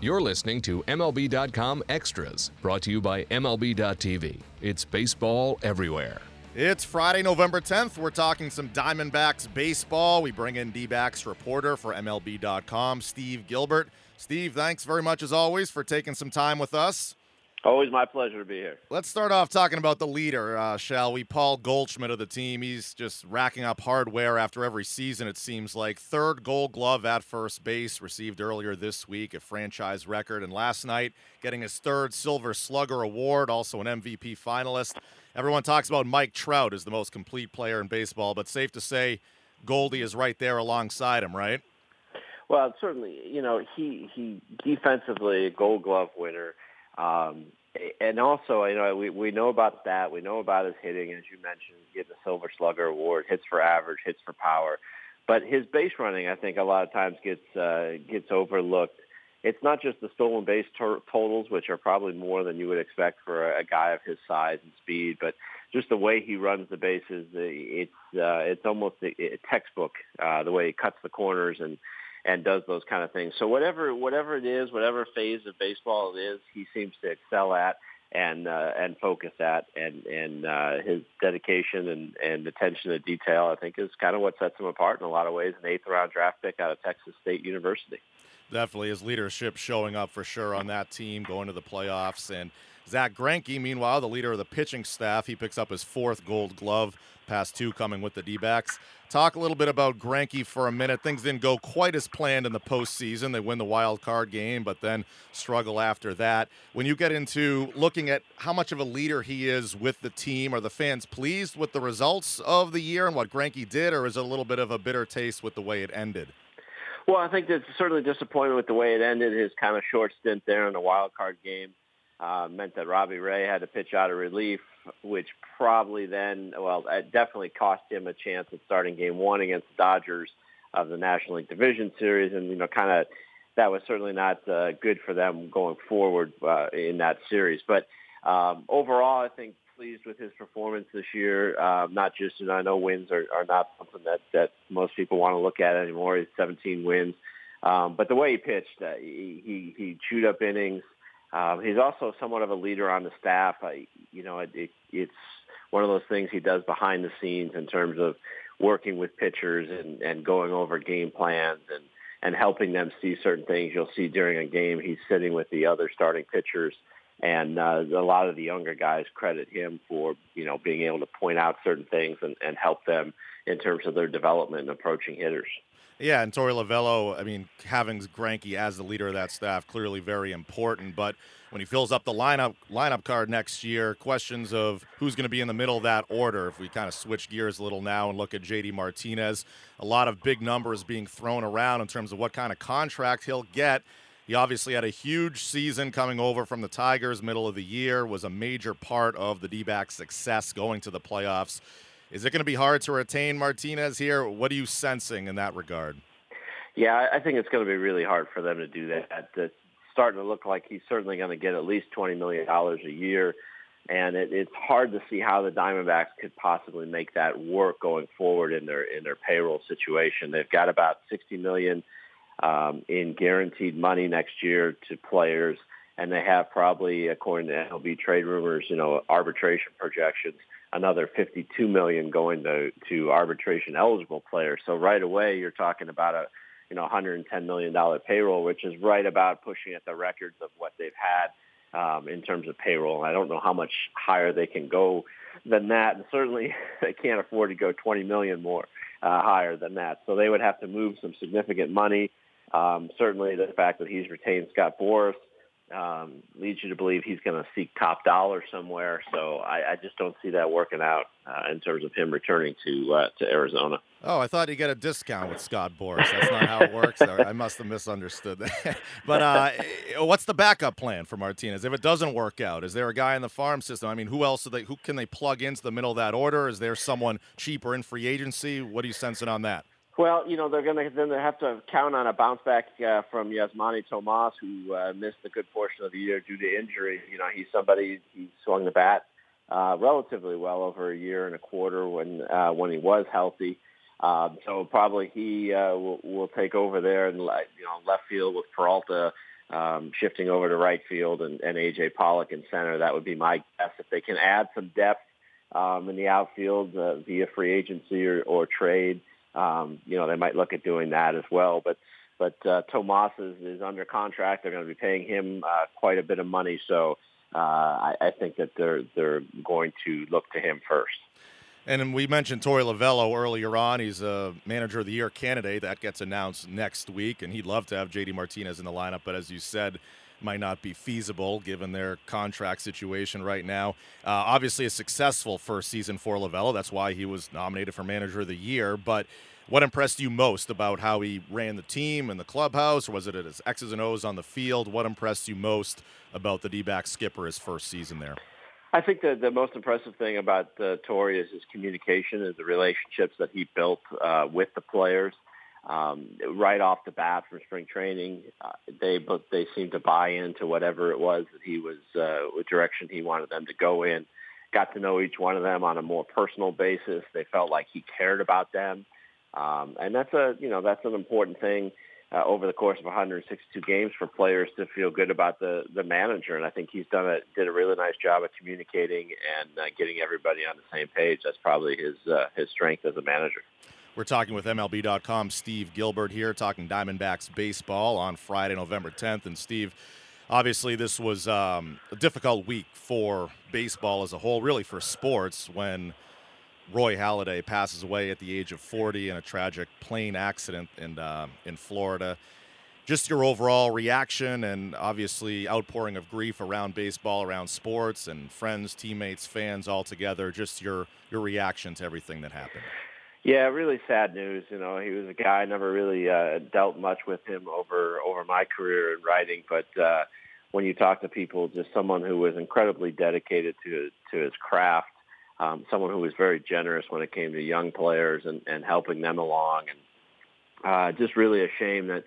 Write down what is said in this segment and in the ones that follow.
You're listening to MLB.com Extras, brought to you by MLB.tv. It's baseball everywhere. It's Friday, November 10th. We're talking some Diamondbacks baseball. We bring in D backs reporter for MLB.com, Steve Gilbert. Steve, thanks very much as always for taking some time with us. Always my pleasure to be here. Let's start off talking about the leader, uh, shall we? Paul Goldschmidt of the team. He's just racking up hardware after every season, it seems like. Third gold glove at first base, received earlier this week, a franchise record. And last night, getting his third Silver Slugger award, also an MVP finalist. Everyone talks about Mike Trout as the most complete player in baseball, but safe to say Goldie is right there alongside him, right? Well, certainly, you know, he, he defensively, a gold glove winner. Um, and also, you know, we, we know about that. We know about his hitting, as you mentioned, getting the Silver Slugger award, hits for average, hits for power. But his base running, I think, a lot of times gets uh, gets overlooked. It's not just the stolen base to- totals, which are probably more than you would expect for a, a guy of his size and speed, but just the way he runs the bases, it's uh, it's almost a, a textbook. Uh, the way he cuts the corners and and does those kind of things. So whatever whatever it is, whatever phase of baseball it is, he seems to excel at and uh, and focus at, and and uh, his dedication and and attention to detail, I think, is kind of what sets him apart in a lot of ways. An eighth round draft pick out of Texas State University. Definitely, his leadership showing up for sure on that team, going to the playoffs, and Zack Greinke, meanwhile, the leader of the pitching staff, he picks up his fourth Gold Glove, past two coming with the D-backs. Talk a little bit about Greinke for a minute. Things didn't go quite as planned in the postseason. They win the wild card game, but then struggle after that. When you get into looking at how much of a leader he is with the team, are the fans pleased with the results of the year and what Greinke did, or is it a little bit of a bitter taste with the way it ended? Well, I think it's certainly disappointed with the way it ended. His kind of short stint there in the wild card game uh, meant that Robbie Ray had to pitch out of relief, which probably then, well, it definitely cost him a chance at starting game one against the Dodgers of the National League Division Series. And, you know, kind of that was certainly not uh, good for them going forward uh, in that series. But um, overall, I think pleased with his performance this year. Uh, not just, and I know wins are, are not something that, that most people want to look at anymore. He's 17 wins. Um, but the way he pitched, uh, he, he, he chewed up innings. Um, he's also somewhat of a leader on the staff. I, you know, it, it, it's one of those things he does behind the scenes in terms of working with pitchers and, and going over game plans and, and helping them see certain things. You'll see during a game he's sitting with the other starting pitchers, and uh, a lot of the younger guys credit him for you know being able to point out certain things and, and help them in terms of their development and approaching hitters. Yeah, and Torey Lovullo, I mean, having Greinke as the leader of that staff clearly very important. But when he fills up the lineup lineup card next year, questions of who's going to be in the middle of that order. If we kind of switch gears a little now and look at JD Martinez, a lot of big numbers being thrown around in terms of what kind of contract he'll get. He obviously had a huge season coming over from the Tigers middle of the year, was a major part of the D-backs' success going to the playoffs. Is it going to be hard to retain Martinez here? What are you sensing in that regard? Yeah, I think it's going to be really hard for them to do that. It's starting to look like he's certainly going to get at least $20 million a year. And it, it's hard to see how the Diamondbacks could possibly make that work going forward in their in their payroll situation. They've got about 60 million um, in guaranteed money next year to players, and they have probably, according to MLB trade rumors, you know, arbitration projections another 52 million going to to arbitration eligible players. So right away you're talking about a you know 110 million dollar payroll, which is right about pushing at the records of what they've had um, in terms of payroll. I don't know how much higher they can go than that, and certainly they can't afford to go 20 million more uh, higher than that. So they would have to move some significant money. Um, certainly the fact that he's retained Scott Boras um, leads you to believe he's going to seek top dollar somewhere. So I, I just don't see that working out uh, in terms of him returning to uh, to Arizona. Oh, I thought you get a discount with Scott Boras. That's not how it works. I must have misunderstood that. but uh, what's the backup plan for Martinez if it doesn't work out? Is there a guy in the farm system? I mean, who else? They, who can they plug into the middle of that order? Is there someone cheaper in free agency? What are you sensing on that? Well, you know, they're going to then they have to count on a bounce back uh, from Yasmany Tomas, who uh, missed a good portion of the year due to injury. You know, he's somebody he swung the bat uh, relatively well over a year and a quarter when uh, when he was healthy. Um, so probably he uh, will, will take over there and you know left field with Peralta um, shifting over to right field and, and AJ Pollock in center. That would be my guess. If they can add some depth um, in the outfield uh, via free agency or, or trade, um, you know, they might look at doing that as well. But but uh, Tomas is, is under contract. They're going to be paying him uh, quite a bit of money, so uh, I, I think that they're they're going to look to him first. And we mentioned Torey Lovullo earlier on. He's a manager of the year candidate. That gets announced next week, and he'd love to have JD Martinez in the lineup, but as you said, might not be feasible given their contract situation right now. Uh, obviously, a successful first season for Lovullo. That's why he was nominated for manager of the year. But what impressed you most about how he ran the team and the clubhouse, or was it his X's and O's on the field? What impressed you most about the D-back skipper his first season there? I think the, the most impressive thing about uh, Torey is his communication and the relationships that he built uh, with the players. Um, right off the bat from spring training, uh, they both they seemed to buy into whatever it was that he was, uh, what direction he wanted them to go in. Got to know each one of them on a more personal basis. They felt like he cared about them, um, and that's a you know that's an important thing uh, over the course of 162 games for players to feel good about the the manager. And I think he's done a did a really nice job of communicating and uh, getting everybody on the same page. That's probably his uh, his strength as a manager. We're talking with MLB.com Steve Gilbert here, talking Diamondbacks baseball on Friday, November 10th. And Steve, obviously, this was um, a difficult week for baseball as a whole, really for sports, when Roy Halladay passes away at the age of 40 in a tragic plane accident in uh, in Florida. Just your overall reaction and obviously outpouring of grief around baseball, around sports, and friends, teammates, fans all together. Just your your reaction to everything that happened. Yeah, really sad news. You know, he was a guy I never really uh, dealt much with him over over my career in writing, but uh, when you talk to people, just someone who was incredibly dedicated to to his craft um, someone who was very generous when it came to young players and, and helping them along. And uh, just really a shame that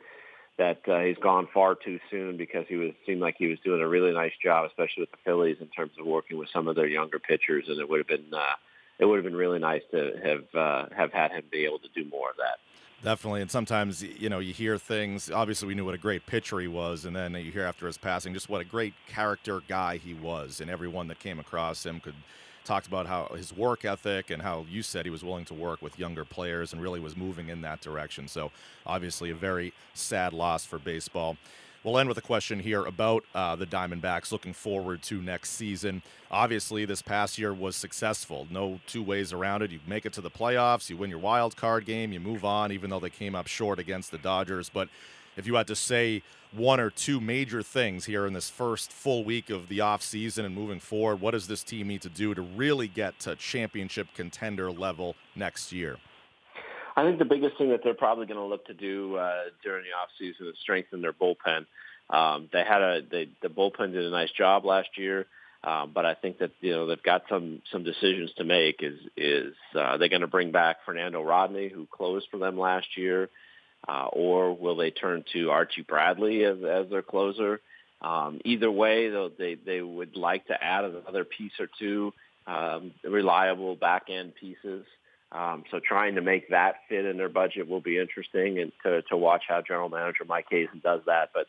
that uh, he's gone far too soon because he was seemed like he was doing a really nice job, especially with the Phillies in terms of working with some of their younger pitchers. And it would have been uh, it would have been really nice to have uh, have had him be able to do more of that. Definitely, and sometimes you know you hear things. Obviously, we knew what a great pitcher he was, and then you hear after his passing just what a great character guy he was, and everyone that came across him could talked about how his work ethic and how you said he was willing to work with younger players and really was moving in that direction. So obviously a very sad loss for baseball. We'll end with a question here about uh, the Diamondbacks looking forward to next season. Obviously, this past year was successful. No two ways around it. You make it to the playoffs, you win your wild card game, you move on, even though they came up short against the Dodgers. But if you had to say one or two major things here in this first full week of the offseason and moving forward, what does this team need to do to really get to championship contender level next year? I think the biggest thing that they're probably going to look to do uh, during the offseason is strengthen their bullpen. Um, they had a they, the bullpen did a nice job last year, um, but I think that you know they've got some some decisions to make. Is is uh, they going to bring back Fernando Rodney, who closed for them last year? uh, or will they turn to Archie Bradley as, as their closer? Um, either way, though, they they would like to add another piece or two, um, reliable back end pieces. Um, so trying to make that fit in their budget will be interesting, and to to watch how General Manager Mike Hazen does that. But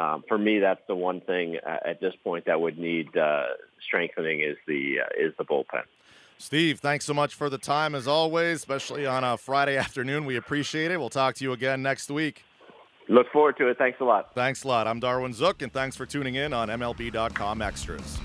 um, for me, that's the one thing uh, at this point that would need uh, strengthening is the uh, is the bullpen. Steve, thanks so much for the time as always, especially on a Friday afternoon. We appreciate it. We'll talk to you again next week. Look forward to it. Thanks a lot. Thanks a lot. I'm Darwin Zook, and thanks for tuning in on MLB.com Extras.